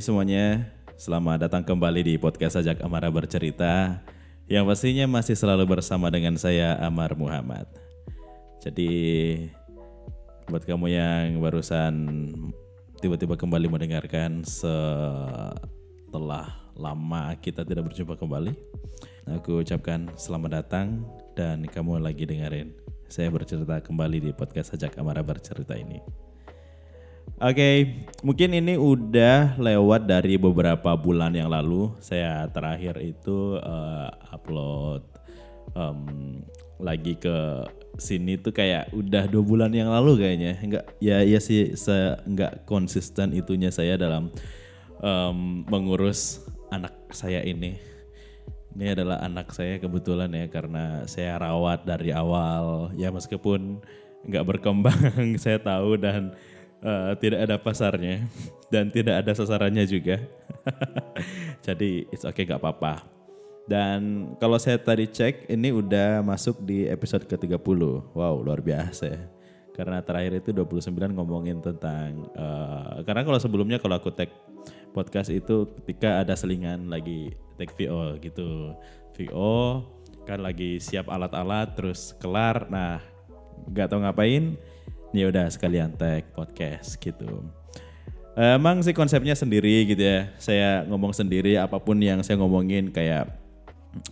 Semuanya, selamat datang kembali di podcast Ajak Amara Bercerita Yang pastinya masih selalu bersama dengan saya Amar Muhammad. Jadi buat kamu yang barusan tiba-tiba kembali mendengarkan setelah lama kita tidak berjumpa kembali Aku ucapkan selamat datang dan kamu lagi dengerin saya bercerita kembali di podcast Ajak Amara Bercerita ini Oke, mungkin ini udah lewat dari beberapa bulan yang lalu. Saya terakhir itu uh, upload um, lagi ke sini tuh kayak udah dua bulan yang lalu kayaknya. Enggak, ya ya sih, se enggak konsisten itunya saya dalam um, mengurus anak saya ini. Ini adalah anak saya kebetulan ya karena saya rawat dari awal. Ya meskipun nggak berkembang, saya tahu dan uh, tidak ada pasarnya dan tidak ada sasarannya juga. Jadi it's okay gak apa-apa. Dan kalau saya tadi cek ini udah masuk di episode ke-30. Wow, luar biasa ya. Karena terakhir itu 29 ngomongin tentang uh, karena kalau sebelumnya kalau aku tag podcast itu ketika ada selingan lagi tag VO gitu. VO kan lagi siap alat-alat terus kelar. Nah, nggak tahu ngapain ya udah sekalian tag podcast gitu. Emang sih konsepnya sendiri gitu ya. Saya ngomong sendiri apa pun yang saya ngomongin kayak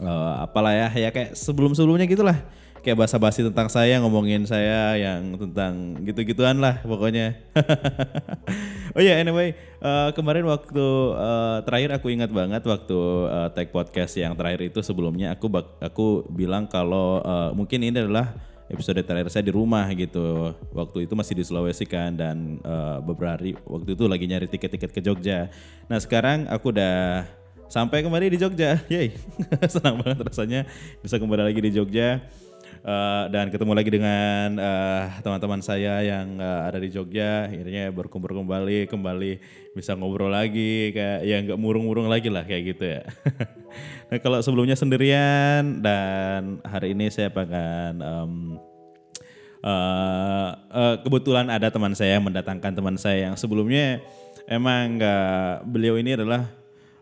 uh, apalah ya ya kayak sebelum-sebelumnya gitulah. Kayak basa-basi tentang saya ngomongin saya yang tentang gitu-gituan lah pokoknya. oh ya yeah, anyway, uh, kemarin waktu uh, terakhir aku ingat banget waktu uh, tag podcast yang terakhir itu sebelumnya aku aku bilang kalau uh, mungkin ini adalah episode terakhir saya di rumah gitu. Waktu itu masih di Sulawesi kan dan uh, beberapa hari waktu itu lagi nyari tiket-tiket ke Jogja. Nah sekarang aku udah sampai kembali di Jogja. Yeay, senang banget rasanya bisa kembali lagi di Jogja. Uh, dan ketemu lagi dengan uh, teman-teman saya yang uh, ada di Jogja akhirnya berkumpul kembali kembali bisa ngobrol lagi kayak ya nggak murung-murung lagi lah kayak gitu ya nah kalau sebelumnya sendirian dan hari ini saya akan um, uh, uh, kebetulan ada teman saya yang mendatangkan teman saya yang sebelumnya emang nggak beliau ini adalah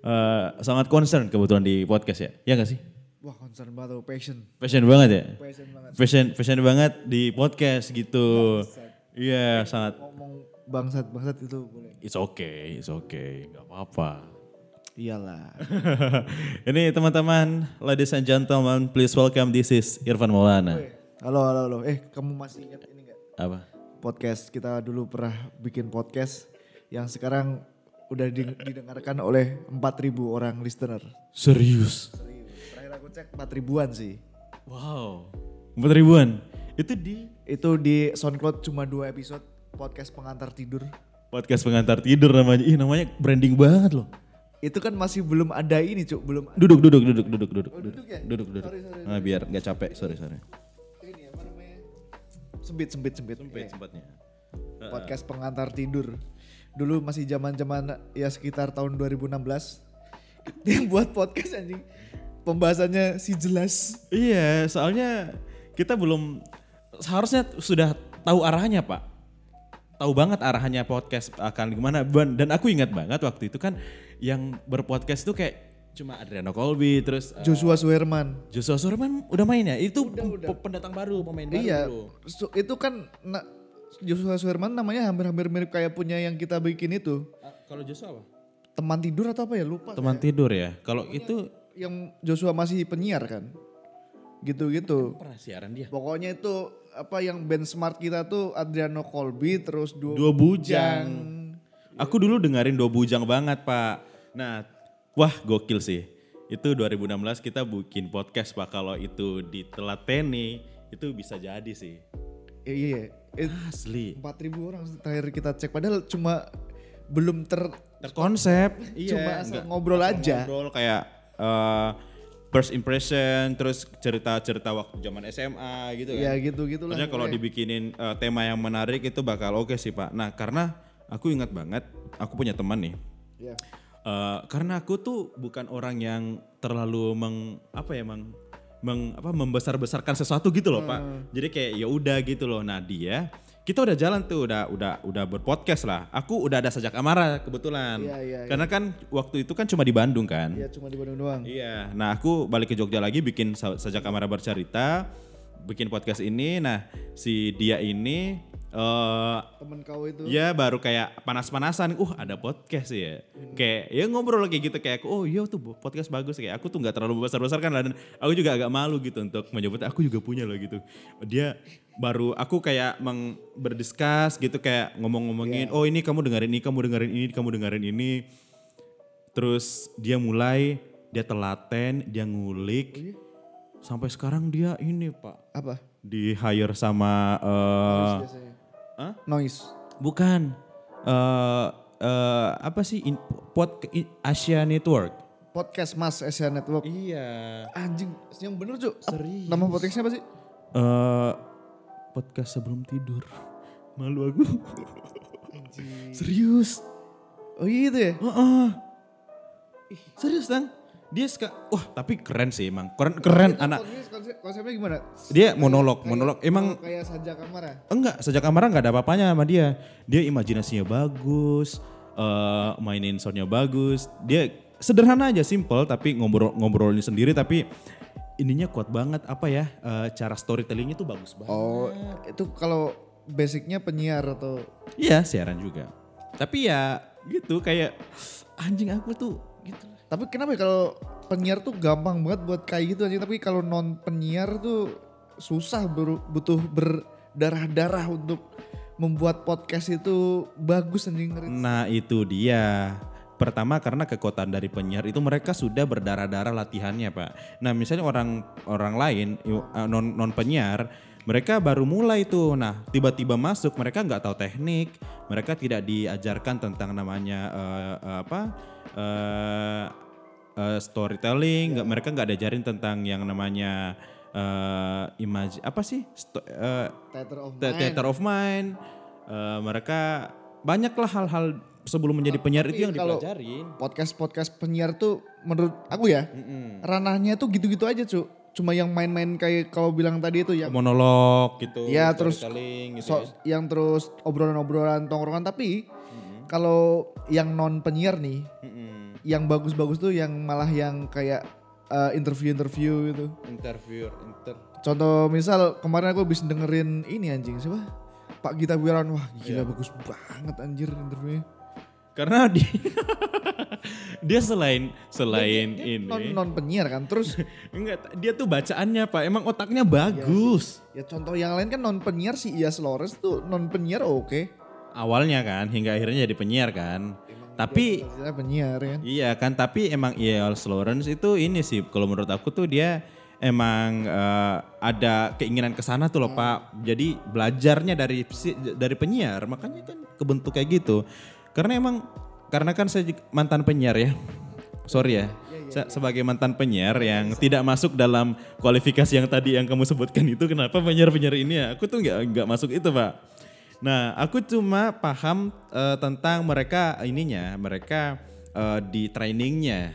uh, sangat concern kebetulan di podcast ya ya nggak sih Wah concern banget tuh, passion. Passion banget ya? Passion banget. Passion, passion banget di podcast gitu. Iya yeah, sangat. Ngomong bangsat bangsat itu boleh. It's okay, it's okay, gak apa-apa. Iyalah. Ini teman-teman, ladies and gentlemen, please welcome this is Irfan Maulana. Halo, halo, halo. Eh kamu masih ingat ini gak? Apa? Podcast, kita dulu pernah bikin podcast yang sekarang udah didengarkan oleh 4000 orang listener. Serius? aku cek 4 ribuan sih. Wow. 4 ribuan? Itu di? Itu di SoundCloud cuma dua episode podcast pengantar tidur. Podcast pengantar tidur namanya. Ih namanya branding banget loh. Itu kan masih belum ada ini cuk, belum. Duduk, duduk, duduk, duduk, duduk. Oh, duduk ya? Duduk, duduk. Sorry, sorry, nah, biar nggak capek, sorry, sorry. Ini apa namanya? Sempit, sempit, sempit. Sempit, sempatnya. Podcast pengantar tidur. Dulu masih zaman-zaman ya sekitar tahun 2016. Yang buat podcast anjing pembahasannya si jelas. Iya, soalnya kita belum seharusnya sudah tahu arahnya, Pak. Tahu banget arahnya podcast akan gimana. Dan aku ingat banget waktu itu kan yang berpodcast itu kayak cuma Adriano Colby terus Joshua uh, Suherman. Joshua Suherman udah main ya? Itu udah, udah. pendatang baru, pemain baru. Iya. Itu kan na, Joshua Suherman namanya hampir-hampir mirip kayak punya yang kita bikin itu. Uh, kalau Joshua apa? Teman tidur atau apa ya? Lupa. Teman saya. tidur ya. Kalau itu yang Joshua masih penyiar kan. Gitu-gitu. Pernah siaran dia. Pokoknya itu apa yang benchmark kita tuh Adriano Colby terus dua, dua bujang. Aku dulu dengerin dua bujang banget pak. Nah wah gokil sih. Itu 2016 kita bikin podcast pak. Kalau itu ditelateni itu bisa jadi sih. Iya, iya. Asli. 4000 orang terakhir kita cek. Padahal cuma belum ter terkonsep. Iya, cuma asal ngobrol aja. Ngobrol kayak uh, first impression, terus cerita-cerita waktu zaman SMA gitu kan. Iya gitu gitulah. Maksudnya kalau dibikinin uh, tema yang menarik itu bakal oke okay sih Pak. Nah karena aku ingat banget, aku punya teman nih. Iya. Uh, karena aku tuh bukan orang yang terlalu meng apa ya meng, meng apa membesar-besarkan sesuatu gitu loh hmm. Pak. Jadi kayak ya udah gitu loh. Nah dia kita udah jalan tuh, udah udah udah berpodcast lah. Aku udah ada sajak amara kebetulan. Iya, iya, iya. Karena kan waktu itu kan cuma di Bandung kan. Iya cuma di Bandung doang. Iya, nah aku balik ke Jogja lagi bikin sajak amara bercerita, bikin podcast ini. Nah si dia ini eh Temen kau itu. Ya baru kayak panas-panasan, uh ada podcast ya. Kayak ya ngobrol kayak gitu kayak aku, oh iya tuh podcast bagus kayak aku tuh nggak terlalu besar-besar kan dan aku juga agak malu gitu untuk menyebut aku juga punya loh gitu. Dia baru aku kayak meng, berdiskus gitu kayak ngomong-ngomongin, oh ini kamu dengerin ini, kamu dengerin ini, kamu dengerin ini. Terus dia mulai dia telaten, dia ngulik. Sampai sekarang dia ini pak Apa? di hire sama eh, Hah? Noise. Bukan. eh eh, apa sih? In, pod, in- Asia Network. Podcast Mas Asia Network. Iya. Anjing, yang bener Cuk. Apa- Serius. Nama podcastnya apa sih? eh podcast sebelum tidur. Malu aku. Serius. Oh iya itu ya? Heeh. Serius Tang. Dia suka, wah tapi keren sih emang. Keren, keren anak. Konsep- konsep- konsepnya gimana? Dia monolog, Kayak- monolog. Emang oh, kayak Sanja Kamara. Enggak, sejak Amara enggak ada apa-apanya sama dia. Dia imajinasinya bagus, eh, mainin soundnya bagus. Dia sederhana aja, simple tapi ngobrol ngobrolin sendiri tapi ininya kuat banget apa ya? eh, cara storytellingnya tuh bagus banget. Oh, itu kalau basicnya penyiar atau Iya, siaran juga. Tapi ya gitu kayak anjing aku tuh. Tapi kenapa ya kalau penyiar tuh gampang banget buat kayak gitu aja. Tapi kalau non penyiar tuh susah ber- butuh berdarah-darah untuk membuat podcast itu bagus anjing. Nah, itu dia. Pertama karena kekuatan dari penyiar itu mereka sudah berdarah-darah latihannya, Pak. Nah, misalnya orang orang lain eh, non non penyiar, mereka baru mulai tuh. Nah, tiba-tiba masuk, mereka nggak tahu teknik, mereka tidak diajarkan tentang namanya eh, eh, apa? eh, eh, storytelling, nggak mereka nggak diajarin tentang yang namanya eh imaj apa sih? Sto- eh, Theater of mind. Theater of Mind. Eh, mereka banyaklah hal-hal sebelum menjadi penyiar itu yang Tapi kalau- dipelajarin. Podcast-podcast penyiar tuh menurut aku ya Mm-mm. ranahnya tuh gitu-gitu aja cu. Cuma yang main-main kayak kau bilang tadi itu yang Monolog gitu. Ya, terus gitu. so- ya. yang terus obrolan-obrolan tongkrongan tapi kalau yang non penyiar nih Mm-mm. yang bagus-bagus tuh yang malah yang kayak uh, interview-interview gitu. Interview, inter. Contoh misal kemarin aku habis dengerin ini anjing siapa? Pak Gita Wirawan wah gila Iya. bagus banget anjir interviewnya. Karena dia dia selain selain ini Non non penyiar kan. Terus enggak dia tuh bacaannya Pak emang otaknya bagus. ya contoh yang lain kan non penyiar si Ias Lores tuh non penyiar oke. Awalnya kan hingga akhirnya jadi penyiar kan. Tapi Dia penyiar kan. Iya kan, tapi emang E.L. Lawrence itu ini sih, kalau menurut aku tuh dia emang eh, ada keinginan ke sana tuh loh Pak. Jadi belajarnya dari dari penyiar, makanya kan kebentuk kayak gitu. Karena emang karena kan saya mantan penyiar ya. Sorry ya, saya sebagai mantan penyiar yang tidak masuk dalam kualifikasi yang tadi yang kamu sebutkan itu, kenapa penyiar-penyiar ini ya? Aku tuh nggak nggak masuk itu Pak. Nah, aku cuma paham eh, tentang mereka ininya, mereka eh, di trainingnya,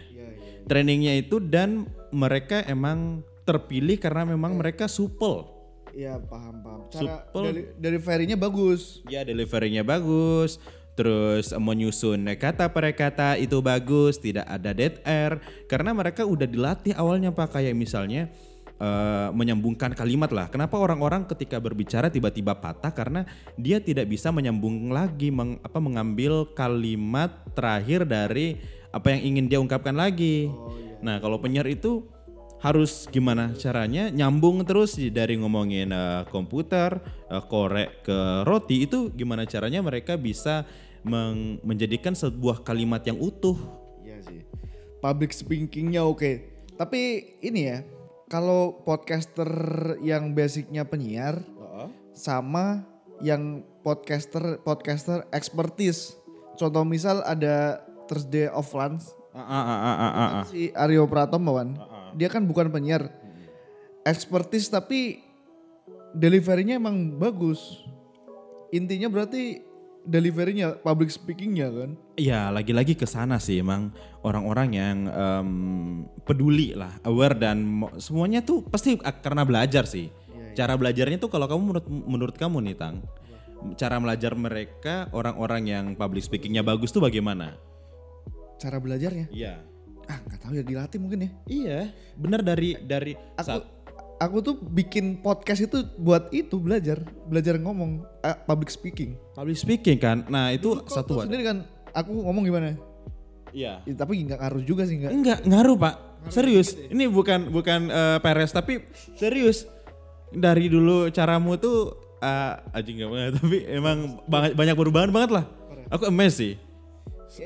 trainingnya itu dan mereka emang terpilih karena memang mereka supel. Iya paham paham. Cara Supel. dari dari nya bagus. Ya deliverynya bagus, terus menyusun kata per kata itu bagus, tidak ada dead air. Karena mereka udah dilatih awalnya pak. Kayak misalnya eh, menyambungkan kalimat lah. Kenapa orang-orang ketika berbicara tiba-tiba patah? Karena dia tidak bisa menyambung lagi, meng- apa mengambil kalimat terakhir dari apa yang ingin dia ungkapkan lagi. Nah kalau penyiar itu harus gimana caranya? Nyambung terus dari ngomongin eh, komputer, eh, korek ke roti itu gimana caranya mereka bisa meng- menjadikan sebuah kalimat yang utuh. Iya sih. Public speakingnya oke. Tapi ini ya, kalau podcaster yang basicnya penyiar sama yang podcaster podcaster expertise. Contoh misal ada Thursday of Lunch Ah, ah, ah, ah, ah, ah. si Aryo Pratomo kan. Dia kan bukan penyiar. Expertise tapi deliverynya emang bagus. Intinya berarti deliverynya public speakingnya kan. Ya lagi-lagi ke sana sih emang orang-orang yang em, peduli lah, aware dan semuanya tuh pasti karena belajar sih. Cara belajarnya tuh kalau kamu menurut menurut kamu nih Tang, cara belajar mereka orang-orang yang public speakingnya bagus tuh bagaimana? Cara belajarnya? Iya. Ah nggak tahu ya dilatih mungkin ya. Iya, benar dari dari Aku saat aku tuh bikin podcast itu buat itu belajar, belajar ngomong ah, public speaking. public speaking kan. Nah, itu Kok satu tahu sendiri kan aku ngomong gimana? Iya. Ya, tapi nggak ngaruh juga sih nggak. Enggak, ngaruh, Pak. Serius. Ini bukan bukan eh, peres tapi serius. Dari dulu caramu tuh uh, anjing gak banget tapi emang banyak banyak perubahan banget lah. Aku amazed sih.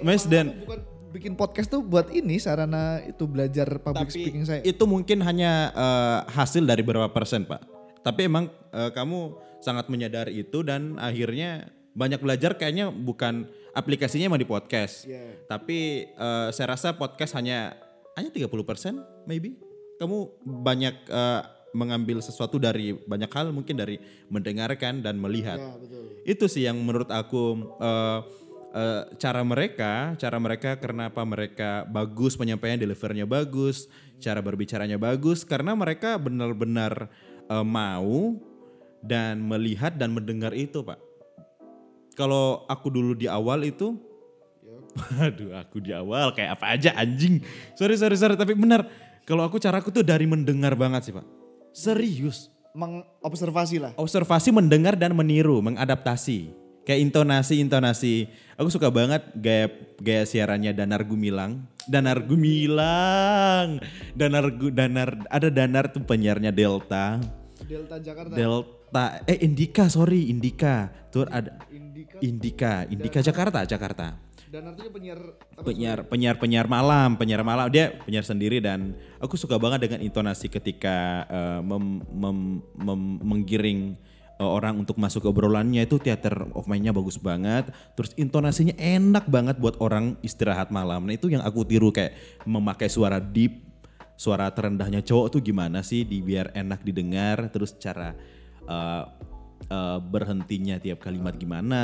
Amazed dan bukan bikin podcast tuh buat ini sarana itu belajar public tapi speaking saya. itu mungkin hanya eh, hasil dari berapa persen pak tapi emang eh, kamu sangat menyadari itu dan akhirnya banyak belajar kayaknya bukan aplikasinya emang di podcast Iya. tapi eh, saya rasa podcast hanya hanya 30 persen maybe kamu banyak eh, mengambil sesuatu dari banyak hal mungkin dari mendengarkan dan melihat Ya, betul. itu sih yang menurut aku eh, eh, cara mereka, cara mereka kenapa mereka bagus penyampaian delivernya bagus, cara berbicaranya bagus karena mereka benar-benar eh, mau dan melihat dan mendengar itu, Pak. Kalau aku dulu di awal itu Waduh, aku di awal kayak apa aja anjing. Sorry, sorry, sorry, tapi benar. Kalau aku caraku tuh dari mendengar banget sih, Pak. Serius Mengobservasi lah. observasi, mendengar dan meniru, mengadaptasi. Kayak intonasi-intonasi. Aku suka banget gaya gaya siarannya Danar Gumilang. Danar Gumilang. Danar Gu- Danar ada Danar tuh penyiarnya Delta. Delta Jakarta. Delta eh Indika, sorry, Indika. Tuh ada Indika. Indika, Indika Jakarta, Jakarta. Dan artinya penyiar penyiar penyiar penyiar malam penyiar malam dia penyiar sendiri dan aku suka banget dengan intonasi ketika eh, mem- mem- mem- menggiring orang untuk masuk ke obrolannya itu theater of mind-nya bagus banget. Terus intonasinya enak banget buat orang istirahat malam. Nah itu yang aku tiru kayak memakai suara deep suara terendahnya cowok tuh gimana sih? Di biar enak didengar. Terus cara eh, eh, berhentinya tiap kalimat gimana?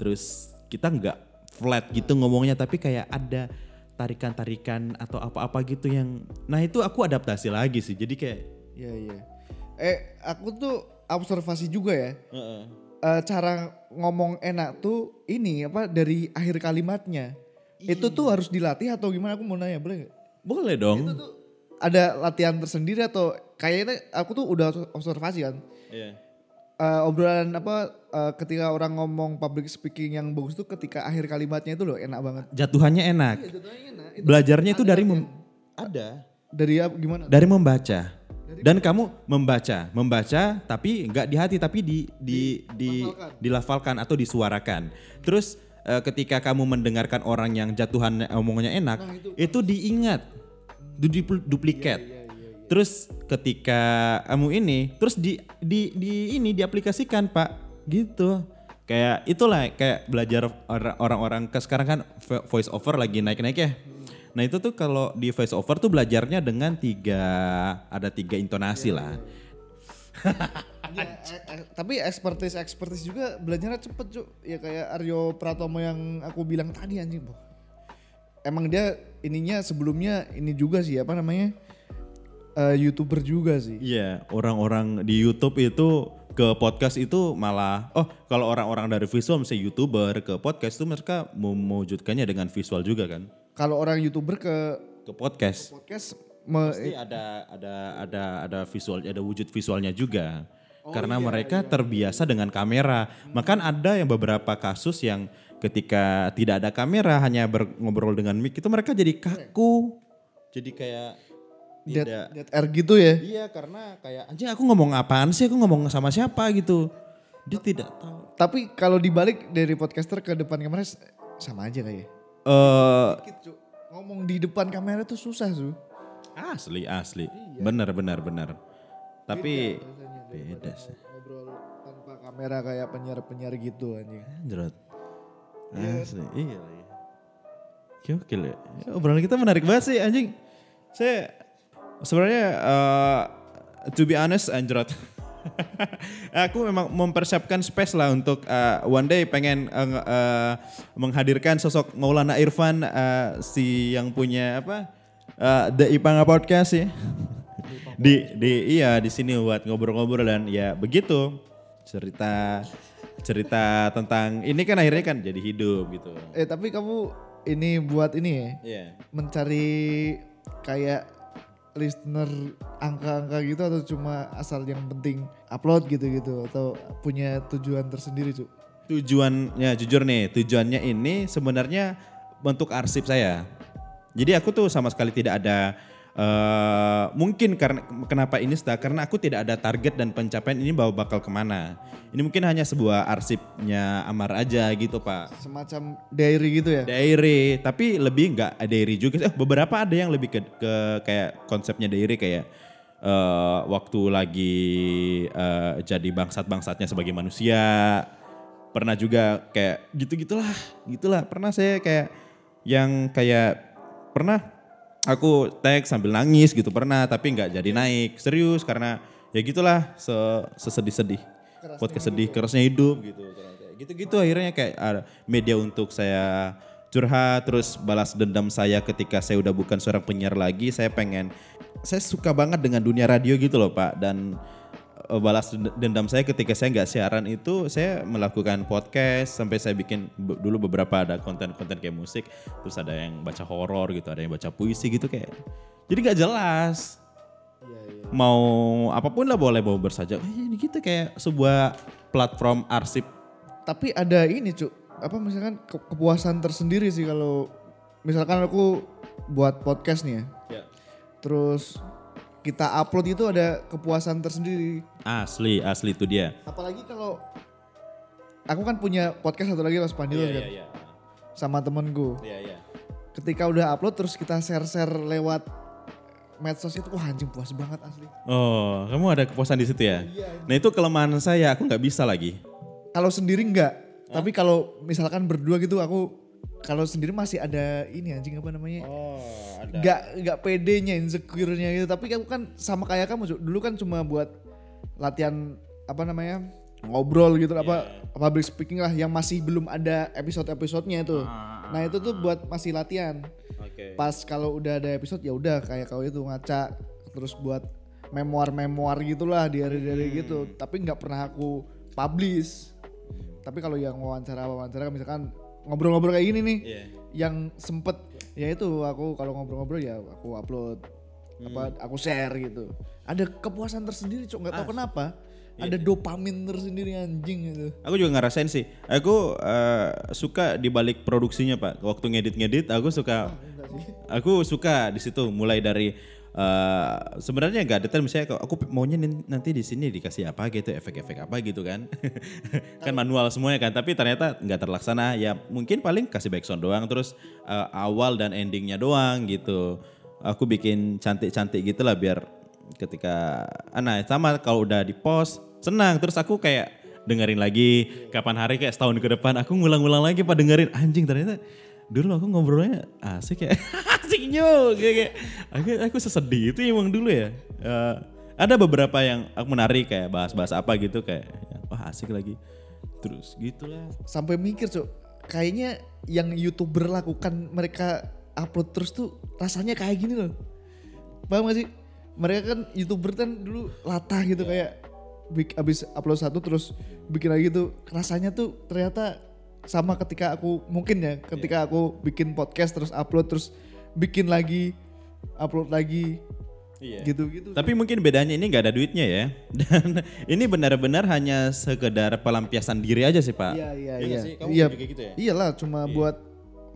Terus kita nggak flat gitu ngomongnya tapi kayak ada tarikan-tarikan atau apa-apa gitu yang nah itu aku adaptasi lagi sih. Jadi kayak Iya iya. Eh aku tuh observasi juga ya. Eh, cara ngomong enak tuh ini apa dari akhir kalimatnya. Itu tuh harus dilatih atau gimana? Aku mau nanya boleh nggak? boleh dong Itu tuh ada latihan tersendiri atau kayaknya aku tuh udah observasi kan. Iya. Eh, obrolan apa eh, ketika orang ngomong public speaking yang bagus tuh ketika akhir kalimatnya itu loh enak banget. jatuhannya enak enak. belajarnya itu dari mem- ada Dari apa gimana? dari membaca dan kamu membaca membaca tapi nggak di hati tapi di di di dilafalkan atau disuarakan. Terus eh, ketika kamu mendengarkan orang yang jatuhan omongannya enak itu diingat du- dupl- duplikat. Terus ketika kamu ini terus di di di ini diaplikasikan pak. Gitu. Kayak itulah kayak belajar or- orang-orang ke sekarang kan vo- voice over lagi naik-naik ya Nah itu tuh kalau di voice over tuh belajarnya dengan tiga ada tiga intonasi lah. Ya, tapi expertise expertise juga belajarnya cepet cuy ya kayak Aryo Pratomo yang aku bilang tadi anjing boh. Emang dia ininya sebelumnya ini juga sih apa namanya eh, youtuber juga sih. Iya orang-orang di YouTube itu ke podcast itu malah oh kalau orang-orang dari visual misalnya youtuber ke podcast itu mereka mewujudkannya dengan visual juga kan kalau orang youtuber ke ke podcast. podcast me- pasti ada ada ada ada visual ada wujud visualnya juga. Karena mereka terbiasa dengan kamera. Bahkan ada yang beberapa kasus yang ketika tidak ada kamera hanya ber- ngobrol dengan mic itu mereka jadi kaku. Jadi kayak dead, tidak dead air gitu ya? Iya karena kayak anjing aku ngomong apaan sih? Aku ngomong sama siapa gitu? Dia tidak tahu. Tapi kalau dibalik dari podcaster ke depan kamera sama aja kayak eh Dikit, Cuk. ngomong di depan kamera tuh susah tuh asli asli benar benar benar tapi beda sih ngobrol tanpa kamera kayak penyiar-penyiar gitu anjing Anjrot. Asli, iya lagi. Gokil ya. Ya, Obrolan kita menarik banget sih anjing. Saya sebenarnya eh, to be honest anjrot. Aku memang mempersiapkan space lah untuk eh, one day pengen nge- eh, menghadirkan sosok Maulana Irfan eh, si yang punya apa? eh, The Ipanga Podcast ya. di di iya di sini buat ngobrol-ngobrol dan ya begitu cerita cerita tentang ini kan akhirnya kan jadi hidup gitu. Eh tapi kamu ini buat ini ya, Iya. mencari kayak listener angka-angka gitu atau cuma asal yang penting upload gitu-gitu atau punya tujuan tersendiri cu? Tujuannya jujur nih, tujuannya ini sebenarnya bentuk arsip saya. Jadi aku tuh sama sekali tidak ada eh mungkin karena kenapa ini karena aku tidak ada target dan pencapaian ini bawa bakal ke mana. Ini mungkin hanya sebuah arsipnya Amar aja gitu pak. Semacam diary gitu ya? Diary, tapi lebih nggak diary juga. Eh, beberapa ada yang lebih ke, ke kayak konsepnya diary kayak eh, waktu lagi eh, jadi bangsat-bangsatnya sebagai manusia. Pernah juga kayak gitu-gitulah, gitulah. Pernah saya kayak yang kayak pernah aku tag sambil nangis gitu pernah, tapi nggak jadi naik serius karena ya gitulah se sesedih-sedih. Podcast sedih, kerasnya hidup gitu. Gitu-gitu akhirnya kayak ada media untuk saya curhat terus balas dendam saya ketika saya udah bukan seorang penyiar lagi saya pengen saya suka banget dengan dunia radio gitu loh pak dan balas dendam saya ketika saya nggak siaran itu saya melakukan podcast sampai saya bikin dulu beberapa ada konten-konten kayak musik terus ada yang baca horor gitu ada yang baca puisi gitu kayak. Jadi nggak jelas. Mau apa pun lah boleh bawa bersajak Eh, ini gitu kayak sebuah platform arsip. Tapi ada ini cu, apa misalkan ke- kepuasan tersendiri sih kalau misalkan aku buat podcast nih ya. Terus kita upload itu ada kepuasan tersendiri. asli asli itu dia Apalagi kalau aku kan punya podcast satu lagi Mas Pandilo kan iya sama temenku. iya iya Ketika udah upload terus kita share-share lewat medsos itu wah anjing puas banget asli. oh kamu ada kepuasan di situ ya Iya. nah itu kelemahan saya aku nggak bisa lagi Kalau sendiri enggak, tapi kalau misalkan berdua gitu aku kalau sendiri masih ada ini anjing apa namanya? oh ada Enggak enggak pedenya, insecure-nya gitu. Tapi aku kan sama kayak kamu dulu kan cuma buat latihan apa namanya? ngobrol gitu apa public speaking lah yang masih belum ada episode-episodenya itu. Nah, itu tuh buat masih latihan. oke Pas kalau udah ada episode ya udah kayak kau itu ngaca terus buat memoir-memoir gitulah diary-diary gitu. Tapi nggak pernah aku publish. Tapi kalau yang wawancara-wawancara misalkan ngobrol-ngobrol kayak gini nih Iya. yang sempet ya itu aku kalau ngobrol-ngobrol ya aku upload apa aku share gitu. Ada kepuasan tersendiri cok nggak tahu kenapa. Ada dopamin tersendiri anjing gitu. Aku juga ngerasain sih. Aku eh, suka di balik produksinya pak. Waktu ngedit-ngedit, aku suka, aku suka di situ. Mulai dari eh, sebenarnya nggak detail. Misalnya aku maunya nanti di sini dikasih apa gitu, efek-efek apa gitu kan. kan manual semuanya kan. Tapi ternyata nggak terlaksana. Ya mungkin paling kasih background doang. Terus eh, awal dan endingnya doang gitu. Aku bikin cantik-cantik gitu lah biar ketika ah, nah sama kalau udah di post senang terus aku kayak dengerin lagi kapan hari kayak setahun ke depan aku ngulang-ngulang lagi pak dengerin anjing ternyata dulu aku ngobrolnya asik ya asik juga kayak. Aku, aku sesedih itu emang dulu ya. Eh, ada beberapa yang aku menarik kayak bahas-bahas apa gitu kayak wah asik lagi. Terus gitulah. Sampai mikir cok kayaknya yang youtuber lakukan mereka upload terus tuh rasanya kayak gini loh. Paham gak sih? Mereka kan youtuber kan dulu latah gitu kayak bik, abis upload satu terus bikin lagi tuh rasanya tuh ternyata sama ketika aku mungkin ya ketika aku bikin podcast terus upload terus bikin lagi upload lagi Iya. gitu-gitu. Tapi mungkin bedanya ini nggak ada duitnya ya. Dan ini benar-benar hanya sekedar pelampiasan diri aja sih Pak. Iya iya Iya iya. sih? Kamu Iya. juga gitu ya? Iyalah cuma buat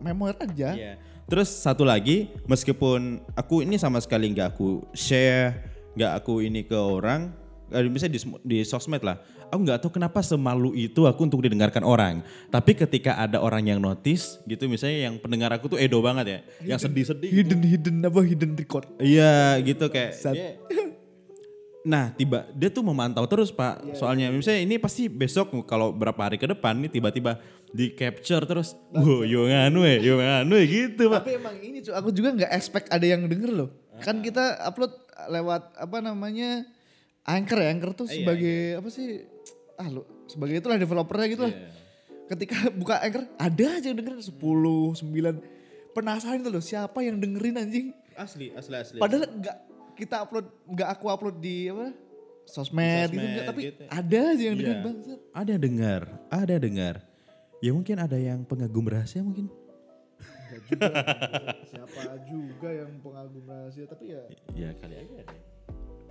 memoir aja. Iya. Terus satu lagi, meskipun aku ini sama sekali nggak aku share, nggak aku ini ke orang, eh, misalnya di, sem- di sosmed lah, aku nggak tahu kenapa semalu itu aku untuk didengarkan orang. Tapi ketika ada orang yang notice, gitu misalnya yang pendengar aku tuh edo banget ya, yang sedih-sedih. Hidden hidden apa hidden record. Iya gitu kayak. Dia- nah tiba dia tuh memantau terus pak. Soalnya misalnya ini pasti besok kalau berapa hari ke depan nih tiba-tiba di capture terus. Wow yo nganu ya, yo nganu ya gitu pak. Tapi emang ini cuy, aku juga nggak expect ada yang denger loh. Kan kita upload lewat apa namanya Anchor ya, Anchor tuh sebagai apa sih? Ah lu sebagai itulah developernya gitu lah. Ketika buka Anchor ada aja yang dengerin 10, 9. Penasaran tuh loh siapa yang dengerin anjing. Asli, asli, asli. Padahal nggak kita upload, nggak aku upload di apa? sosmed, gitu, Sosmed enggak, tapi gitu. ada aja yang dekat bangsat. Ada dengar, ada dengar. Ya mungkin ada yang pengagum rahasia mungkin. Enggak juga. Siapa juga yang pengagum rahasia tapi ya Ya kali aja ada.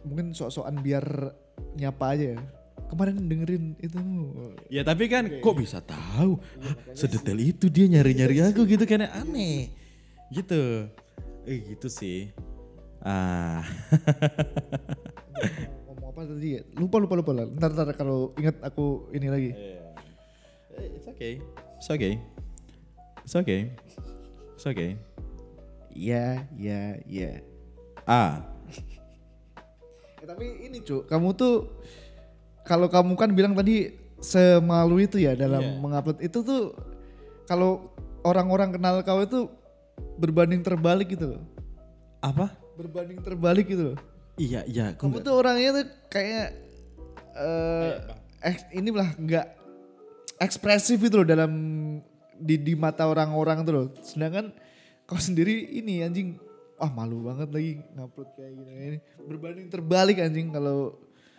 mungkin sok-sokan biar nyapa aja ya. Kemarin dengerin itu. Ya tapi kan kok bisa tahu? Hah, sedetail itu dia nyari-nyari aku gitu kan aneh. Gitu. Eh gitu sih. Ah. Ngomong apa tadi ya? Lupa lupa lupa lah. Ntar ntar kalau ingat aku ini lagi. Eh, It's okay. It's okay. It's okay. It's okay. Ya ya ya. Ah. Eh, tapi ini cu, kamu tuh kalau kamu kan bilang tadi semalu itu ya dalam Iya. mengupload itu tuh kalau orang-orang kenal kau itu berbanding terbalik gitu loh. Apa? Berbanding terbalik gitu loh. Iya, iya. Kamu nggak- tuh orangnya tuh kayak eh eks- ini lah nggak ekspresif itu loh dalam di di mata orang-orang tuh loh. Sedangkan kau sendiri ini anjing ah malu banget lagi ngupload kayak gini ini berbanding terbalik anjing kalau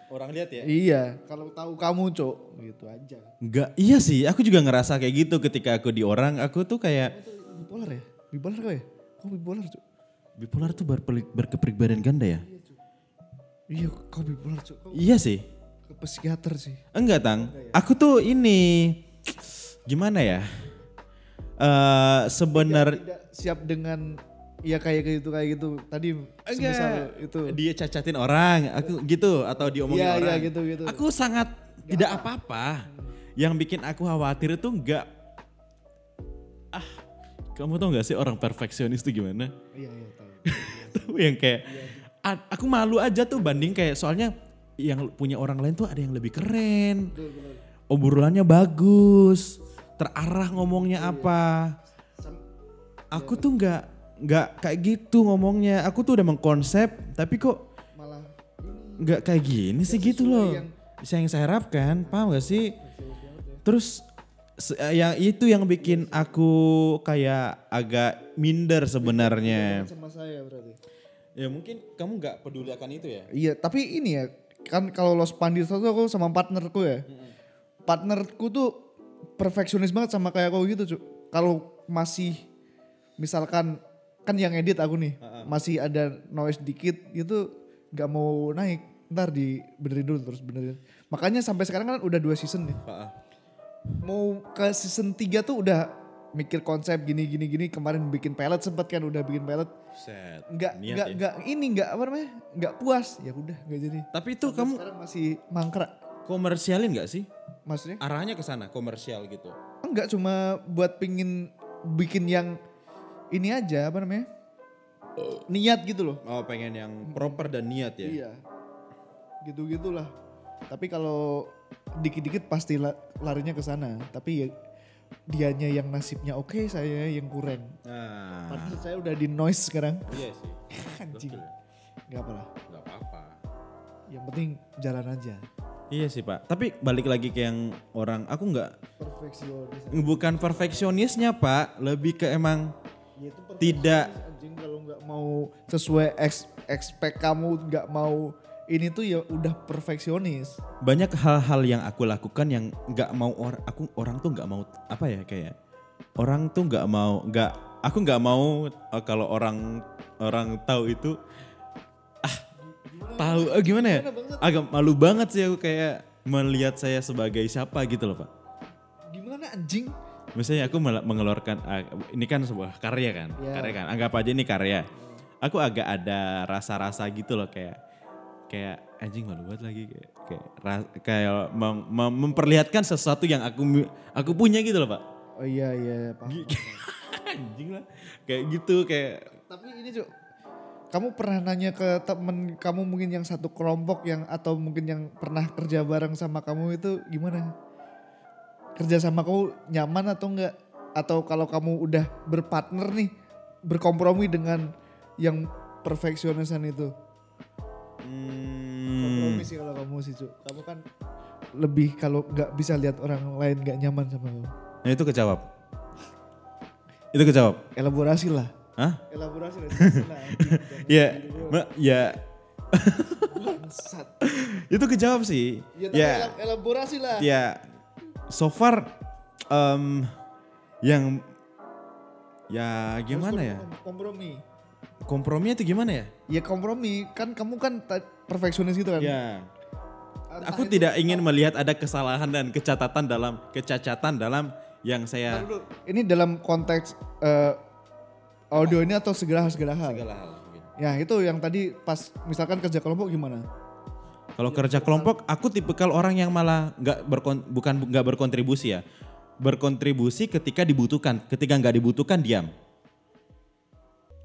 orang lihat ya. iya kalau tahu kamu cok gitu aja Enggak, iya sih. Aku juga ngerasa kayak gitu ketika aku di orang. Aku tuh kayak bipolar ya bipolar kau ya kau bipolar cok bipolar tuh berpelik- berkepribadian ganda ya. iya kau bipolar cok kau Iya sih. ke psikiater sih Enggak, Tang. Aku tuh ini gimana ya? Eh sebenarnya siap dengan ya kayak gitu kayak gitu tadi semisal itu dia cacatin orang, aku gitu atau diomongin Iya, iya, orang. gitu, gitu. Aku sangat tidak apa-apa. Yang bikin aku khawatir itu enggak ah kamu tau gak sih orang perfeksionis itu gimana? iya iya tahu tuh yang kayak a- aku malu aja tuh banding kayak soalnya yang punya orang lain tuh ada yang lebih keren. Obrolannya bagus, terarah ngomongnya apa. Aku tuh nggak nggak kayak gitu ngomongnya. Aku tuh udah mengkonsep, tapi kok malah nggak kayak gini sih gitu loh. yang- Bisa yang saya harapkan, paham gak sih? Terus se- yang itu yang bikin aku kayak agak minder sebenarnya. sama saya berarti Ya mungkin kamu nggak peduli akan itu ya. iya tapi ini ya kan kalau Los Pandita tuh aku sama partnerku ya partnerku tuh perfeksionis banget sama kayak kau gitu cu kalau masih misalkan kan yang edit aku nih. Masih ada noise dikit gitu nggak mau naik. Ntar dibenerin dulu terus benerin. Makanya sampai sekarang kan udah dua season nih. Mau ke season 3 tuh udah mikir konsep gini gini gini. Kemarin bikin pilot sempet kan udah bikin pilot Set. nggak nggak ya. nggak ini nggak apa namanya nggak puas. Ya udah nggak jadi. Tapi itu Sampai kamu sekarang masih mangkrak. komersialin nggak sih? maksudnya? Arahnya ke sana komersial gitu. enggak cuma buat pingin bikin yang ini aja apa namanya? Niat gitu loh. Oh pengen yang proper dan niat ya. iya. Gitu gitulah tapi kalau dikit-dikit pasti la- larinya ke sana. Tapi ya dianya yang nasibnya oke saya yang kurang. Nah, padahal saya udah di noise sekarang. Iya sih. anjing. Betul. nggak apa lah. Gak apa-apa. yang penting jalan aja. Iya sih pak. Tapi balik lagi ke yang orang, aku nggak perfeksionis. Bukan perfeksionisnya pak, lebih ke emang Ya Tidak. anjing kalau nggak mau sesuai ex expect kamu nggak mau ini tuh ya udah perfeksionis. Banyak hal-hal yang aku lakukan yang nggak mau orang, aku orang tuh nggak mau apa ya kayak orang tuh nggak mau nggak aku nggak mau eh, kalau orang orang tahu itu ah tahu eh, gimana ya? Agak malu banget sih aku kayak melihat saya sebagai siapa gitu loh pak. Gimana anjing misalnya aku mengeluarkan ini kan sebuah karya kan? Ya. karya kan? Anggap aja ini karya. Aku agak ada rasa-rasa gitu loh kayak kayak anjing malu banget lagi. Kayak kayak, ras- kayak mem- mem- memperlihatkan sesuatu yang aku aku punya gitu loh pak. Oh iya iya paham, Gi- paham. anjing lah. Kayak gitu kayak tapi ini cuk kamu pernah nanya ke temen kamu mungkin yang satu kelompok yang atau mungkin yang pernah kerja bareng sama kamu itu gimana kerja sama kamu nyaman atau enggak? Atau kalau kamu udah berpartner nih berkompromi dengan yang perfeksionisan itu? Hmm, kompromi sih kalau kamu sih cuk. Kamu kan lebih kalau nggak bisa lihat orang lain nggak nyaman sama kamu. Nah itu kejawab. Itu kejawab. Elaborasi lah. Hah? elaborasi lah. Ya, ya. Itu kejawab sih. Ya, Ya, elab- elaborasi lah. ya so far em, yang ya gimana ya? Kompromi. Komprominya itu gimana ya? Ya kompromi, kan kamu kan perfeksionis gitu kan. Ya. Entah Aku itu- tidak ingin melihat ada kesalahan dan kecatatan dalam kecacatan dalam yang saya Ini dalam konteks eh, audio ini atau segala hal segala hal. segala hal. Ya itu yang tadi pas misalkan kerja kelompok gimana? Kalau kerja kelompok, aku tipikal orang yang malah nggak berkon, bukan nggak berkontribusi ya, berkontribusi ketika dibutuhkan. Ketika nggak dibutuhkan diam.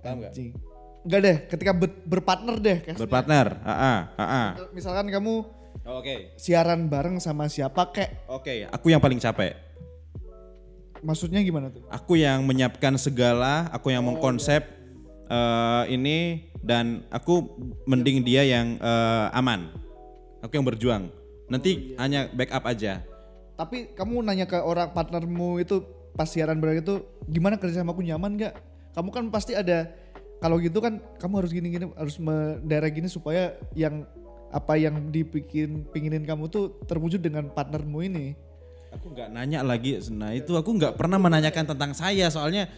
Paham? Anjing. Enggak deh, ketika ber- berpartner deh. case-nya. Berpartner. Ah, ah. Misalkan kamu Oke. siaran bareng sama siapa kek, Oke, aku yang paling capek. maksudnya gimana tuh? Aku yang menyiapkan segala, aku yang mengkonsep eh, ini dan aku mending dia yang eh, aman. Aku yang berjuang. Nanti hanya backup aja. Tapi kamu nanya ke orang partnermu itu pas siaran bareng itu gimana kerja sama aku nyaman gak? Kamu kan pasti ada kalau gitu kan kamu harus gini-gini harus mendirect gini supaya yang apa yang dibikin pinginin kamu tuh terwujud dengan partnermu ini. Aku nggak nanya lagi. Nah itu aku nggak pernah menanyakan tentang saya soalnya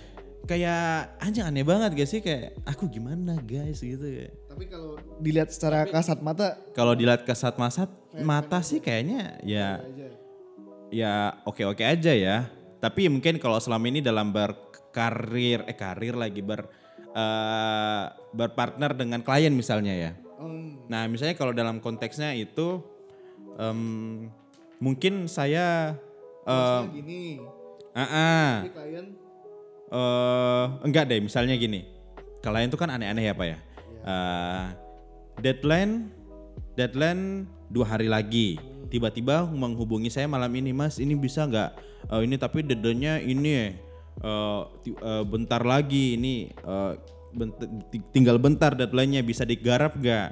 kayak anjing aneh banget gak sih kayak aku gimana guys gitu ya. Tapi kalau dilihat secara kasat mata Kalau dilihat kasat masat mata sih kayaknya ya aja. ya oke-oke aja ya. Tapi mungkin kalau selama ini dalam berkarir, eh karir lagi ber eh, berpartner dengan klien misalnya ya. Hmm. Nah misalnya kalau dalam konteksnya itu em, mungkin saya eh Maksudnya gini, ah, ah, ini klien eh, enggak deh misalnya gini. Klien itu kan aneh-aneh ya pak ya. Eh, deadline deadline dua hari lagi. Tiba-tiba menghubungi saya malam ini mas ini bisa nggak? Eh, ini tapi deadline-nya ini eh, eh, bentar lagi ini eh, bent- ti- tinggal bentar deadline-nya bisa digarap nggak?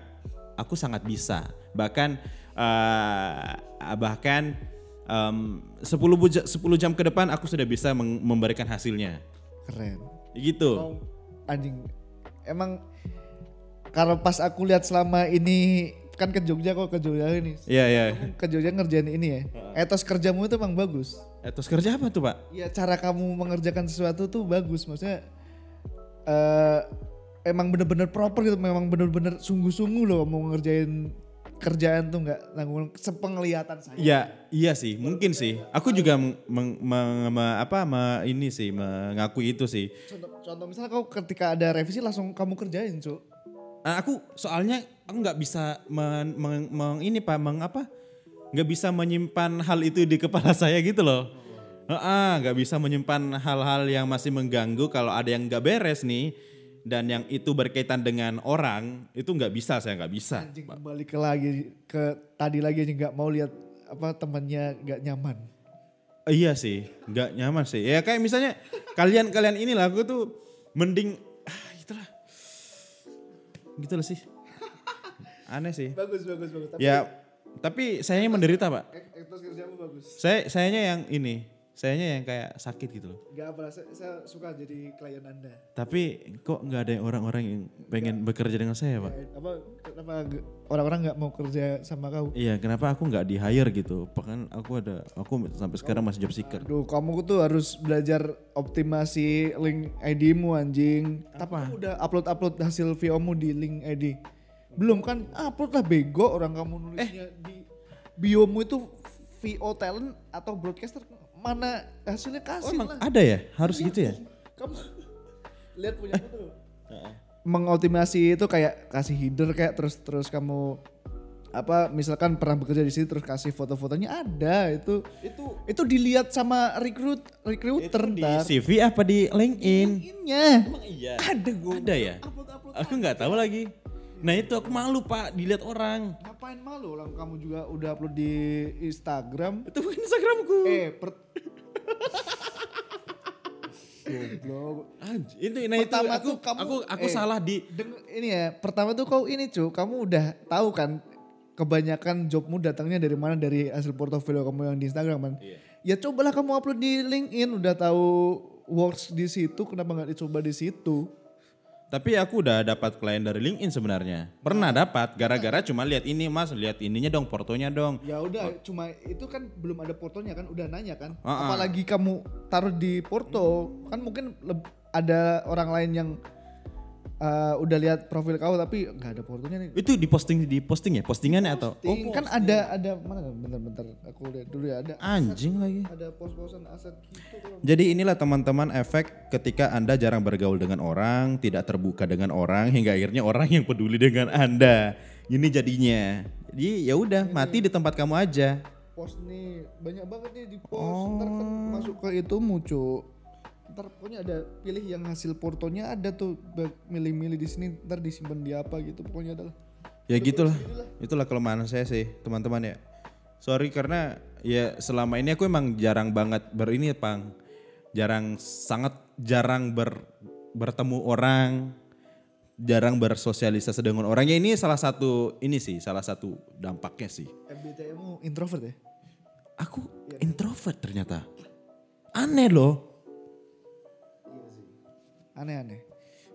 Aku sangat bisa. Bahkan eh, bahkan em, 10 buja- 10 jam ke depan aku sudah bisa memberikan hasilnya. Keren. Gitu. Oh, anjing. Emang kalau pas aku lihat selama ini kan ke Jogja kok ke Jogja ini. Iya iya. Kamu Ke Jogja ngerjain ini ya. Etos kerjamu itu emang bagus. Etos kerja apa tuh pak? Ya cara kamu mengerjakan sesuatu tuh bagus. Maksudnya eh emang bener-bener proper gitu. Memang bener-bener sungguh-sungguh loh kamu ngerjain kerjaan tuh nggak nanggung sepenglihatan saya. Iya, iya sih, mungkin sih. Aku juga meng, meng- meng- me- apa me- ini sih mengakui itu sih. Contoh, contoh misalnya kau ketika ada revisi langsung kamu kerjain, Cuk. Nah, aku soalnya aku nggak bisa men, meng- meng- ini pak, meng apa? Nggak bisa menyimpan hal itu di kepala saya gitu loh. Heeh, nggak bisa menyimpan hal-hal yang masih mengganggu kalau ada yang nggak beres nih dan yang itu berkaitan dengan orang itu nggak bisa saya nggak bisa. Anjing kembali ke lagi ke tadi lagi aja nggak mau lihat apa temannya nggak nyaman. Iya sih, nggak nyaman sih. Ya kayak misalnya kalian-kalian inilah aku tuh mending ah itulah. Gitu loh sih. Aneh sih. Bagus bagus bagus. Tapi Ya, tapi sayanya menderita, Pak. etos kerjamu bagus. Saya sayanya yang ini, sayanya yang kayak sakit gitu loh. Gak apa, saya, saya suka jadi klien anda. Tapi kok nggak ada orang-orang yang pengen bekerja dengan saya, Pak? Eh, Apa kenapa orang-orang nggak mau kerja sama kau? Iya, kenapa aku nggak di hire gitu? Bahkan aku ada, aku sampai sekarang masih job seeker. Aduh, kamu tuh harus belajar optimasi link ID-mu anjing. Apa? udah upload-upload hasil VO-mu di link ID. Belum kan? Upload lah bego orang kamu nulisnya di biomu itu VO talent atau broadcaster mana hasilnya Oh, kasih emang lah. ada ya? Harus gitu ya? Kamu lihat punya tuh. Mengoptimasi itu kayak kasih header kayak terus terus kamu apa misalkan pernah bekerja di sini terus kasih foto-fotonya ada itu itu itu dilihat sama recruit recruiter di ntar. CV apa di LinkedIn? Innya Emang iya. ada gue Ada ya? upload upload Aku nggak tahu lagi. Nah itu aku malu pak dilihat orang. ngapain malu orang kamu juga udah upload di Instagram Itu bukan Instagramku. eh per Goblok. Anj- itu nah itu Pertama aku tuh kamu- aku aku eh. salah di Deng- ini ya pertama tuh kau ini cu kamu udah tahu kan kebanyakan jobmu datangnya dari mana dari hasil portofolio kamu yang di Instagram kan ya cobalah kamu upload di LinkedIn udah tahu works di situ kenapa nggak dicoba di situ Tapi aku udah dapat klien dari LinkedIn sebenarnya. Pernah dapat gara-gara cuma lihat ini Mas, lihat ininya dong, portonya dong. Ya udah, cuma itu kan belum ada portonya kan, udah nanya kan. Uh-uh. Apalagi kamu taruh di porto, kan mungkin ada orang lain yang uh, udah lihat profil kau tapi nggak ada portonya nih. Itu di posting di posting ya, postingannya atau? Ting, kan ada ada mana? Bentar-bentar aku lihat dulu ya. Ada anjing lagi. ada pos-posan aset gitu Jadi inilah teman-teman efek ketika Anda jarang bergaul dengan orang, tidak terbuka dengan orang hingga akhirnya orang yang peduli dengan Anda. Ini jadinya. Jadi ya udah mati di tempat kamu aja. post nih banyak banget nih di post. Ntar kan masuk ke itu muncul ntar pokoknya ada pilih yang hasil portonya ada tuh milih-milih di sini ntar disimpan di apa gitu pokoknya adalah Ya gitulah. Itulah kelemahan saya sih, teman-teman ya. Sorry karena ya selama ini aku emang jarang banget berini, Pang. Jarang sangat jarang ber, bertemu orang, jarang bersosialisasi dengan orang. Ya ini salah satu ini sih, salah satu dampaknya sih. MBTI-mu introvert ya Aku introvert ternyata. Aneh loh. Aneh-aneh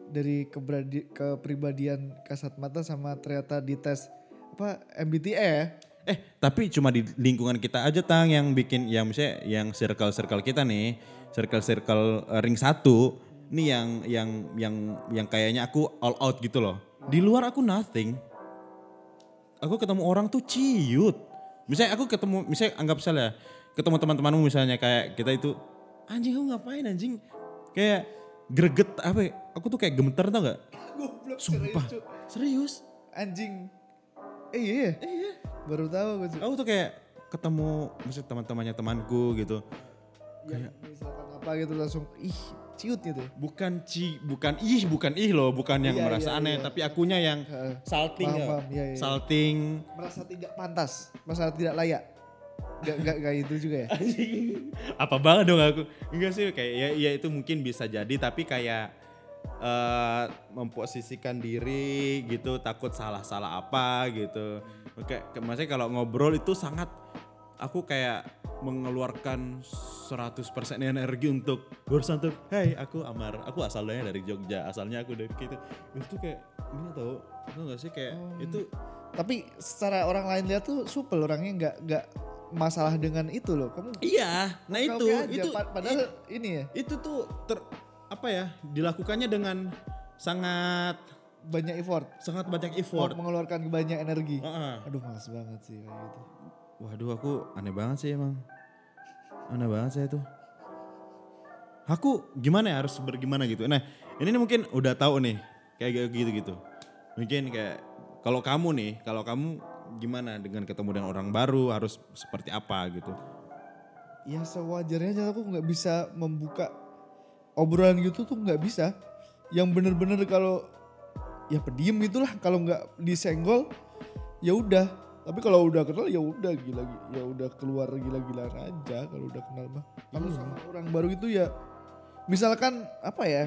dari keberadi, kepribadian kasat mata sama ternyata di tes apa MBTI ya Eh, tapi cuma di lingkungan kita aja tang yang bikin yang misalnya yang circle-circle kita nih, circle-circle eh, ring satu, nih yang yang yang yang kayaknya aku all out gitu loh. Di luar aku nothing. Aku ketemu orang tuh ciut. Misalnya aku ketemu, misalnya anggap misalnya ketemu teman-temanmu misalnya kayak kita itu anjing kamu ngapain anjing? Kayak greget apa ya? Aku tuh kayak gemeter tau gak? goblok Sumpah. Serius? anjing eh iya, iya. baru tahu gue. Aku tuh kayak ketemu misalnya teman-temannya temanku gitu. Ya, misalkan apa gitu langsung ih ciut gitu ya. Bukan ci, bukan ih, bukan ih loh, bukan yang Iya, merasa iya, aneh, iya. tapi akunya yang Heeh. salting Paham, ya. paham. Iya, iya. Salting. merasa tidak pantas merasa tidak layak gak, gak, gak itu juga ya? Apa banget dong aku? Enggak sih kayak ya, ya itu mungkin bisa jadi tapi kayak eh memposisikan diri gitu, takut salah-salah apa gitu. Oke, ke- maksudnya kalau ngobrol itu sangat aku kayak mengeluarkan 100% energi untuk berusaha untuk hey aku Amar aku asalnya dari Jogja asalnya aku dari gitu. Itu kayak ini tau itu gak sih? Kayak itu tapi secara orang lain lihat tuh supel orangnya nggak nggak masalah dengan itu loh. Kamu iya nah itu aja. itu Pa- padahal ini ya. itu tuh ter apa ya dilakukannya dengan sangat banyak effort. Sangat banyak effort. mengeluarkan banyak energi. Heeh. aduh males banget sih kayak gitu. Waduh aku aneh banget sih emang. Aneh banget saya tuh aku gimana ya harus bergimana gitu? Nah ini mungkin udah tahu nih kayak gitu gitu mungkin kayak kalau kamu nih kalau kamu gimana dengan ketemu dengan orang baru? Harus seperti apa gitu? Ya sewajarnya aja aku nggak bisa membuka obrolan gitu tuh nggak bisa. Yang bener-bener kalau ya pendiam gitulah. Kalau nggak disenggol ya udah. Tapi kalau udah kenal ya udah gila ya udah keluar gila-gilaan aja kalau udah kenal mah. Kalau sama orang baru itu ya misalkan apa ya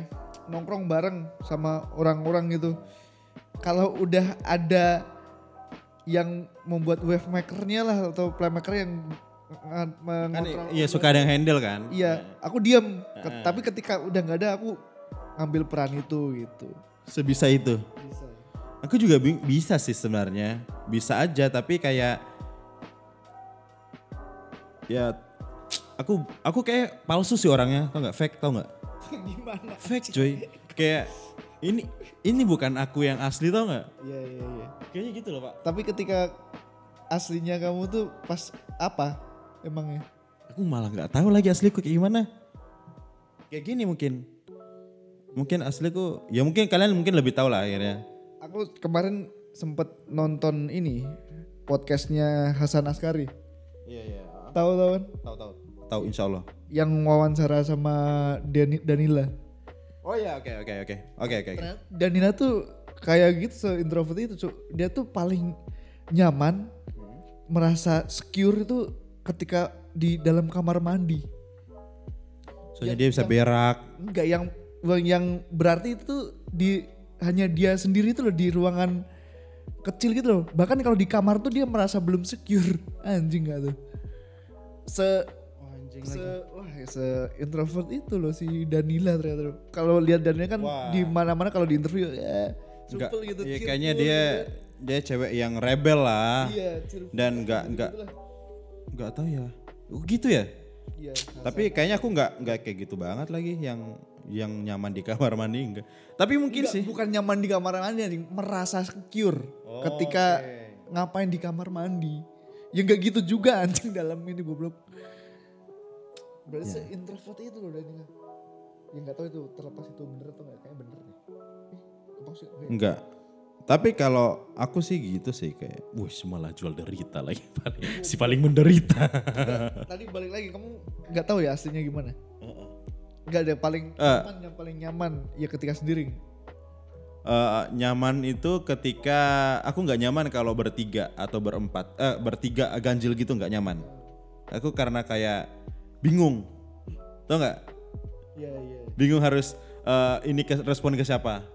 nongkrong bareng sama orang-orang gitu. Kalau udah ada yang membuat wave makernya lah atau playmaker yang nge- kan mengontrol iya suka ada yang handle kan Iya, aku diam. Ke- Tapi ketika udah nggak ada, aku ngambil peran itu gitu. sebisa itu Bisa. Aku juga bi- bisa sih sebenarnya, bisa aja tapi kayak ya aku aku kayak palsu sih orangnya, tau nggak fake tau nggak? Gimana? Fake cuy, kayak ini ini bukan aku yang asli tau nggak? Iya iya iya. Kayaknya gitu loh pak. Tapi ketika aslinya kamu tuh pas apa emangnya? Aku malah nggak tahu lagi asliku kayak gimana. Kayak gini mungkin, mungkin asliku, ya mungkin kalian mungkin lebih tahu lah akhirnya. Aku kemarin sempet nonton ini podcastnya Hasan Askari. Iya iya. Tahu tahu kan? Tahu tahu. Tahu insya Allah. Yang wawancara sama Dani, Danila. Oh iya oke oke oke oke oke. oke. Danila tuh kayak gitu se introvert itu Cuk. dia tuh paling nyaman merasa secure itu ketika di dalam kamar mandi Soalnya dia bisa berak. enggak yang yang berarti itu tuh di hanya dia sendiri tuh loh di ruangan kecil gitu loh bahkan kalau di kamar tuh dia merasa belum secure anjing gak tuh se anjing se lagi. wah se introvert itu loh si Danila ternyata. Kalau lihat Danila kan Wah. di mana-mana kalau di interview ya Enggak, gitu. iya, kayaknya dia gitu. dia cewek yang rebel lah. Iya, Dan nggak gitu nggak lah. nggak tahu ya. Oh, gitu ya. Iya. Tapi kayaknya aku nggak nggak kayak gitu banget lagi yang yang nyaman di kamar mandi enggak. Tapi mungkin Enggak, sih. bukan nyaman di kamar mandi, anjing, merasa secure Oh, ketika oke. ngapain di kamar mandi. Ya enggak gitu juga anjing dalam ini goblok. Berarti Ya. se-introvert itu loh Danila. Ya enggak tahu itu terlepas itu bener atau enggak, kayaknya bener deh. Eh? Enggak. Tapi kalau aku sih gitu sih kayak, wih malah jual derita lagi. si paling menderita. Tadi balik lagi kamu enggak tahu ya aslinya gimana? Enggak ada paling Eh. nyaman yang paling nyaman ya ketika sendiri. Eh, nyaman itu ketika aku nggak nyaman kalau bertiga atau berempat, eh, bertiga ganjil gitu nggak nyaman. Aku karena kayak bingung, tau nggak? Iya, iya. Bingung harus eh, ini ke, respon ke siapa.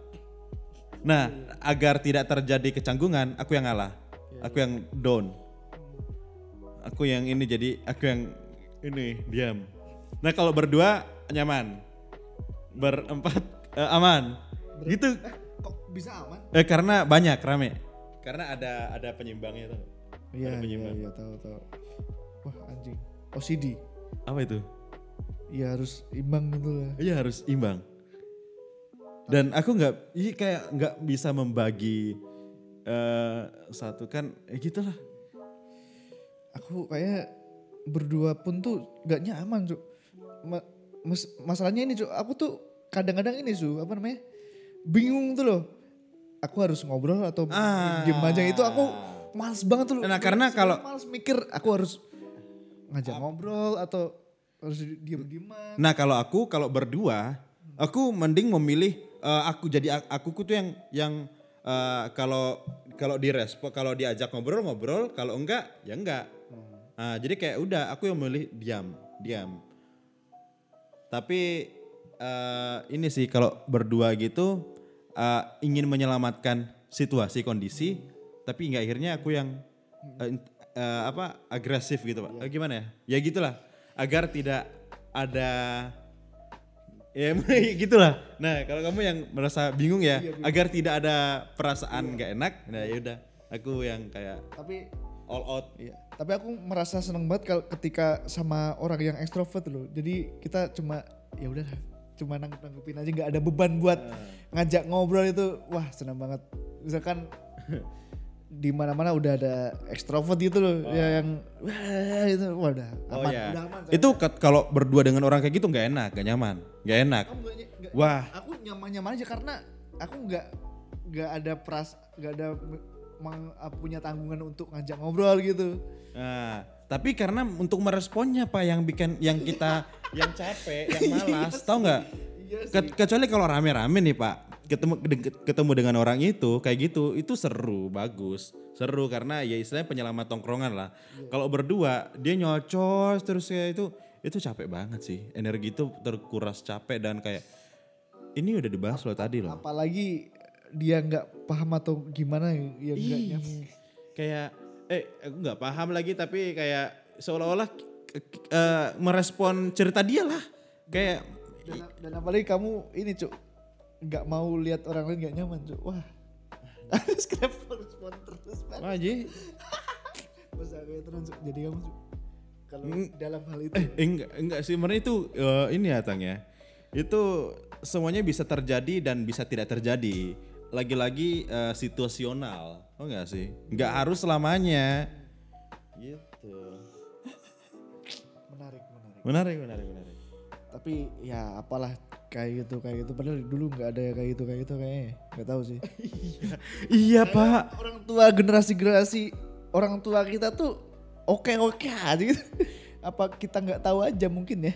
Nah, agar tidak terjadi kecanggungan, aku yang ngalah, aku yang down, aku yang ini jadi aku yang ini diam. Nah kalau berdua nyaman, berempat eh, aman, gitu. Kok bisa aman? Eh karena banyak rame. Karena ada ada penyimbangnya tuh. Iya, Ada iya, iya, tahu tahu. Wah, anjing. OCD. Apa itu? Ya harus imbang gitu lah. Iya harus imbang. Dan aku nggak, iya kayak nggak bisa membagi eh satu kan, eh gitulah. Aku kayak berdua pun tuh gak nyaman, Cuk. Ma- mas- masalahnya ini, Cuk. Aku tuh kadang-kadang ini, Su, apa namanya? Bingung tuh loh. Aku harus ngobrol atau Ah. diem aja itu aku males banget tuh. loh. Nah, karena kalau- males mikir aku harus ngajak ngobrol atau harus diem-dieman. Nah kalau aku kalau berdua, aku mending memilih eh, aku jadi a- akuku tuh yang yang eh, kalau kalau direspon kalau diajak ngobrol ngobrol, kalau enggak ya enggak. Nah, jadi kayak udah aku yang memilih diam, diam. Tapi eh, ini sih kalau berdua gitu eh, ingin menyelamatkan situasi kondisi, tapi enggak akhirnya aku yang eh, apa agresif gitu pak. Eh, gimana ya? Ya gitulah, agar tidak ada ya gitulah. Nah kalau kamu yang merasa bingung ya, agar tidak ada perasaan nggak enak, nah yaudah aku yang kayak Tapi all out. Iya. Tapi aku merasa seneng banget kalau ketika sama orang yang ekstrovert loh. Jadi kita cuma ya udah cuma nanggep nanggepin aja nggak ada beban buat ngajak ngobrol itu wah senang banget. Misalkan di mana-mana udah ada ekstrovert gitu loh ya yang wah itu wah udah Oh aman, ya. udah aman. Itu kalau berdua dengan orang kayak gitu nggak enak, nggak nyaman, nggak enak. Aku nggak ny- nggak- Wah. aku nyaman-nyaman aja karena aku nggak nggak ada pras nggak ada meng- punya tanggungan untuk ngajak ngobrol gitu. Nah, tapi karena untuk meresponnya pak yang bikin yang kita yang capek, yang malas, tau nggak? Iya Ke- kecuali kalau rame-rame nih pak, ketemu ketemu dengan orang itu kayak gitu, itu seru, bagus, seru karena ya istilahnya penyelamat tongkrongan lah. Kalau berdua dia nyocos terus kayak itu, itu capek banget sih. Energi itu terkuras capek dan kayak ini udah dibahas loh tadi loh. apalagi dia nggak paham atau gimana ya nggak nyambung. Kayak eh aku nggak paham lagi tapi kayak seolah-olah eh, merespon cerita dia lah. Kayak dan, dan apalagi kamu ini cuk nggak mau lihat orang lain nggak nyaman cuk. Wah. Harus kenapa respon terus wah Ji, masa kayak terus jadi kamu cuk. Kalau Mm. dalam hal itu. Eh enggak enggak sih. Sebenarnya itu eh, ini ya Tang ya. Itu semuanya bisa terjadi dan bisa tidak terjadi. Lagi-lagi eh, situasional. Oh enggak sih? Nggak harus selamanya. Gitu. Menarik menarik. Menarik menarik menarik tapi ya apalah kayak gitu kayak gitu. Padahal dulu nggak ada kayak gitu kayak gitu kayaknya. Nggak tahu sih. Iya. Pak. orang tua generasi generasi orang tua kita tuh oke oke aja gitu. Apa kita nggak tahu aja mungkin ya?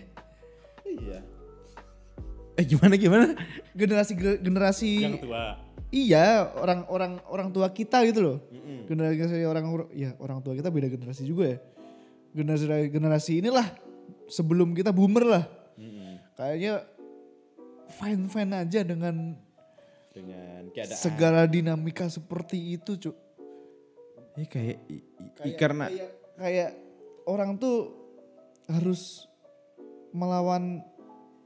Iya. Eh gimana gimana? Generasi generasi yang tua. Iya orang orang orang tua kita gitu loh. Generasi orang ya orang tua kita beda generasi juga ya. Generasi generasi inilah sebelum kita boomer lah kayaknya fine fine aja dengan dengan keadaan. segala dinamika seperti itu cuk. Ini kayak, i- i- kayak, karena kayak, kayak orang tuh harus melawan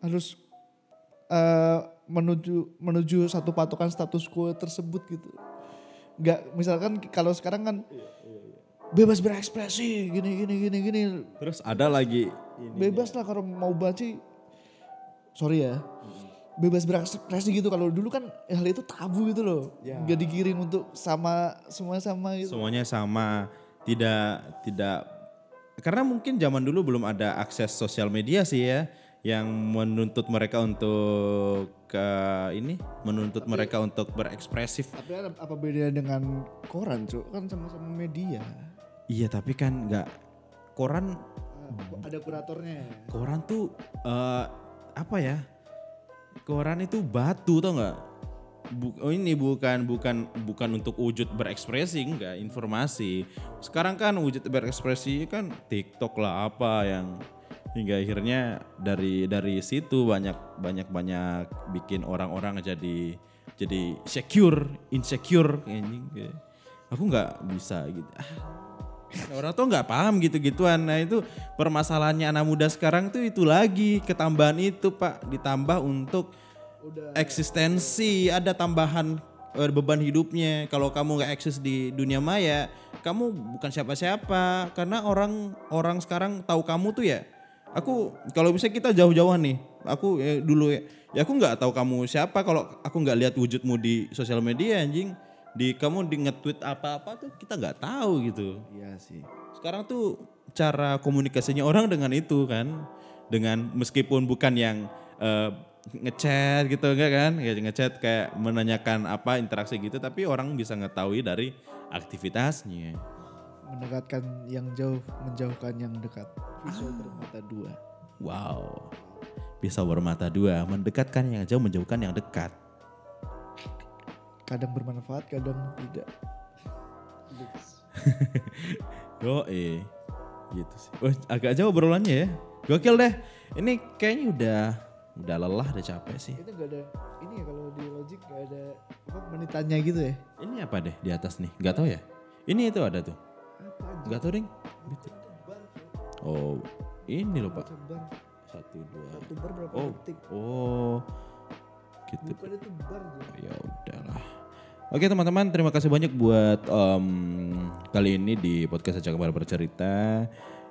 harus eh, menuju menuju satu patokan status quo tersebut gitu. Nggak misalkan kalau sekarang kan bebas berekspresi gini gini gini gini. Terus ada lagi bebas lah kalau mau baca sorry ya. Bebas berekspresi gitu. Kalau dulu kan hal itu tabu gitu loh. Nggak dikirim untuk sama semua sama gitu. Semuanya sama, tidak tidak. Karena mungkin zaman dulu belum ada akses sosial media sih ya yang menuntut mereka untuk ke ini menuntut mereka untuk berekspresif. tapi ada apa bedanya dengan koran cuk? Kan sama-sama media. Iya tapi kan nggak. Koran Ah, ada kuratornya. koran tuh eh, apa ya? Koran itu batu tau nggak? Bu- oh ini bukan bukan bukan untuk wujud berekspresi enggak informasi. Sekarang kan wujud berekspresi kan TikTok lah apa yang hingga akhirnya dari dari situ banyak banyak banyak bikin orang-orang jadi jadi secure, insecure anjing. kayak, Aku nggak bisa gitu. Ah, Orang tuh nggak paham gitu-gituan. Nah itu permasalahannya anak muda sekarang tuh itu lagi ketambahan itu pak ditambah untuk eksistensi ada tambahan eh, beban hidupnya. Kalau kamu nggak eksis di dunia maya, kamu bukan siapa-siapa. Karena orang orang sekarang tahu kamu tuh ya. Aku kalau bisa kita jauh-jauhan nih. Aku eh, dulu ya, ya aku nggak tahu kamu siapa kalau aku nggak lihat wujudmu di sosial media anjing. Di kamu di nge-tweet apa-apa tuh kita nggak tahu gitu. iya sih. Sekarang tuh cara komunikasinya orang dengan itu kan, dengan meskipun bukan yang eh, ngechat gitu enggak kan, ya ngechat kayak menanyakan apa interaksi gitu, tapi orang bisa ngetahui dari aktivitasnya. mendekatkan yang jauh menjauhkan yang dekat. Visual bermata dua. Wow, bisa bermata dua, mendekatkan yang jauh, menjauhkan yang dekat. Kadang bermanfaat kadang tidak Yo eh, gitu sih. Wah, agak jauh obrolannya ya. Gokil deh. Ini kayaknya udah udah lelah, udah capek sih. itu gak ada ini ya kalau di logic gak ada apa menitannya gitu ya Ini apa deh di atas nih? Gak tahu ya? Ini itu ada tuh. Gak tahu ding. Oh, ini loh pak. Satu dua. satu bar berapa Oh, detik oh, gitu. bukan itu bar aja. Ya udahlah. Oke teman-teman, terima kasih banyak buat em, kali ini di podcast Aja Kabar Bercerita.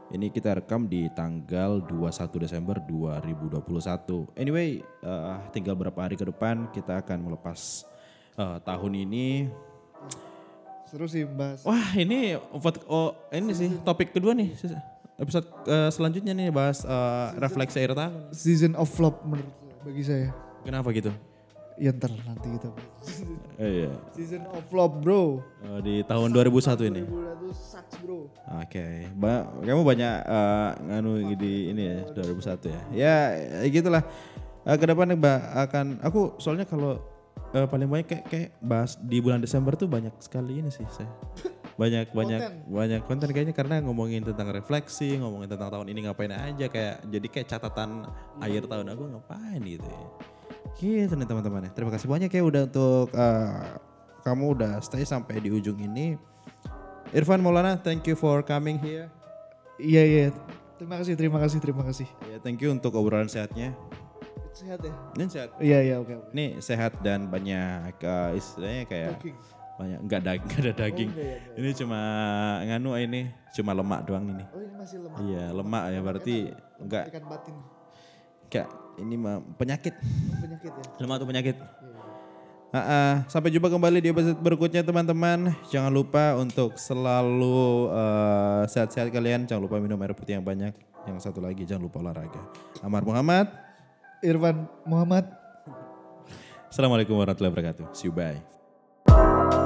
Ini kita rekam di tanggal 21 Desember 2021. Anyway, eh, tinggal berapa hari ke depan kita akan melepas eh, tahun ini. seru sih bahas Wah ini oh, ini sih topik kedua nih episode eh, selanjutnya nih bahas eh, refleksi akhir tahun. season of flop menurut bagi saya Kenapa gitu? ya ntar nanti kita iya. season of flop bro Oh, di tahun 2001 ini. 2000 sucks bro Oke, Ba- kamu banyak eh, nganu di ini ya 2001 ya. Ya, ya gitulah. Eh, ke depan Mbak akan aku soalnya kalau eh, paling banyak kayak, kayak bahas di bulan Desember tuh banyak sekali ini sih saya. Banyak banyak banyak konten kayaknya karena ngomongin tentang refleksi, ngomongin tentang tahun ini ngapain aja kayak jadi kayak catatan akhir tahun aku ngapain gitu ya. Gitu nih teman-teman ya. Terima kasih banyak ya udah untuk eh, kamu udah stay sampai di ujung ini. Irfan Maulana, thank you for coming here. iya iya terima kasih terima kasih terima kasih Ya, thank you untuk obrolan sehatnya. sehat ya Ini sehat. iya iya oke oke Ini sehat dan banyak eh, istilahnya kayak Daging. banyak enggak daging, enggak ada daging. enggak ya, enggak. Ini cuma nganu ini, cuma lemak doang ini. oh ini masih lemah Iya, lemak ya berarti enggak ikan batin kayak ini mah penyakit. penyakit ya Lemak itu penyakit. Ah, ah. sampai jumpa kembali di episode berikutnya teman-teman. Jangan lupa untuk selalu eh, sehat-sehat kalian. Jangan lupa minum air putih yang banyak. Yang satu lagi jangan lupa olahraga. Amar Muhammad. Irfan Muhammad Assalamualaikum warahmatullahi wabarakatuh. See you bye.